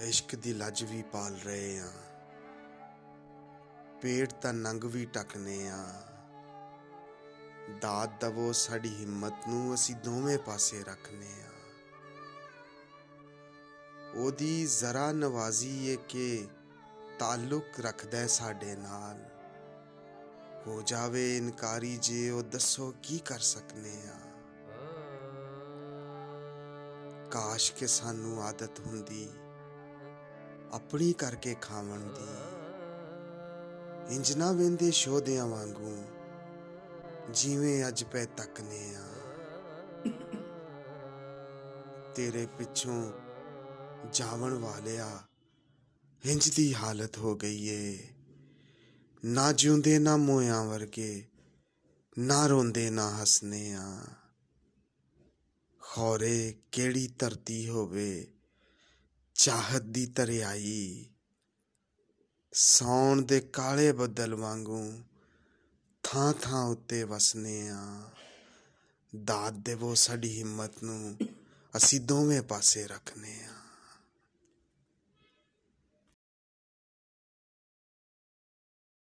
ਇਸ਼ਕ ਦੀ ਲੱਜ ਵੀ ਪਾਲ ਰਹੇ ਆ। ਪੇਟ ਤਾਂ ਨੰਗ ਵੀ ਟਕਨੇ ਆ। ਦਾਤ ਦਵੋ ਸਾਡੀ ਹਿੰਮਤ ਨੂੰ ਅਸੀਂ ਦੋਵੇਂ ਪਾਸੇ ਰੱਖਨੇ ਆ। ਉਹਦੀ ਜ਼ਰਾ ਨਵਾਜ਼ੀ ਏ ਕਿ ਤਾਲੁਕ ਰੱਖਦਾ ਹੈ ਸਾਡੇ ਨਾਲ। ਹੋ ਜਾਵੇ ਇਨਕਾਰੀ ਜੇ ਉਹ ਦੱਸੋ ਕੀ ਕਰ ਸਕਨੇ ਆ। ਕਾਸ਼ ਕਿ ਸਾਨੂੰ ਆਦਤ ਹੁੰਦੀ। ਆਪਣੀ ਕਰਕੇ ਖਾਵਣ ਦੀ। ਇੰਜ ਨਾ ਵੇਂਦੇ ਸ਼ੋਧਿਆਂ ਵਾਂਗੂ, ਜਿਵੇਂ ਅੱਜ ਪੈ ਤੱਕਨੇ ਆ। ਤੇਰੇ ਪਿੱਛੋਂ ਜਾਵਣ ਵਾਲਿਆ, ਇੰਜ ਦੀ ਹਾਲਤ ਹੋ ਗਈ ਏ ਨਾ ਜਿਉਂਦੇ ਨਾ ਮੋਇਆਂ ਵਰਗੇ, ਨਾ ਰੋਂਦੇ ਨਾ ਹੱਸਨੇ ਆ। ਖੌਰੇ ਕਿਹੜੀ ਧਰਤੀ ਹੋਵੇ ਚਾਹਤ ਦੀ ਤਰਿਆਈ ਸੌਣ ਦੇ ਕਾਲੇ ਬੱਦਲ ਵਾਂਗੂ ਥਾਂ ਥਾਂ ਉੱਤੇ ਵਸਨੇ ਆ। ਦਾਤ ਦੇਵੋ ਸਾਡੀ ਹਿੰਮਤ ਨੂੰ ਅਸੀਂ ਦੋਵੇਂ ਪਾਸੇ ਰੱਖਨੇ ਆ।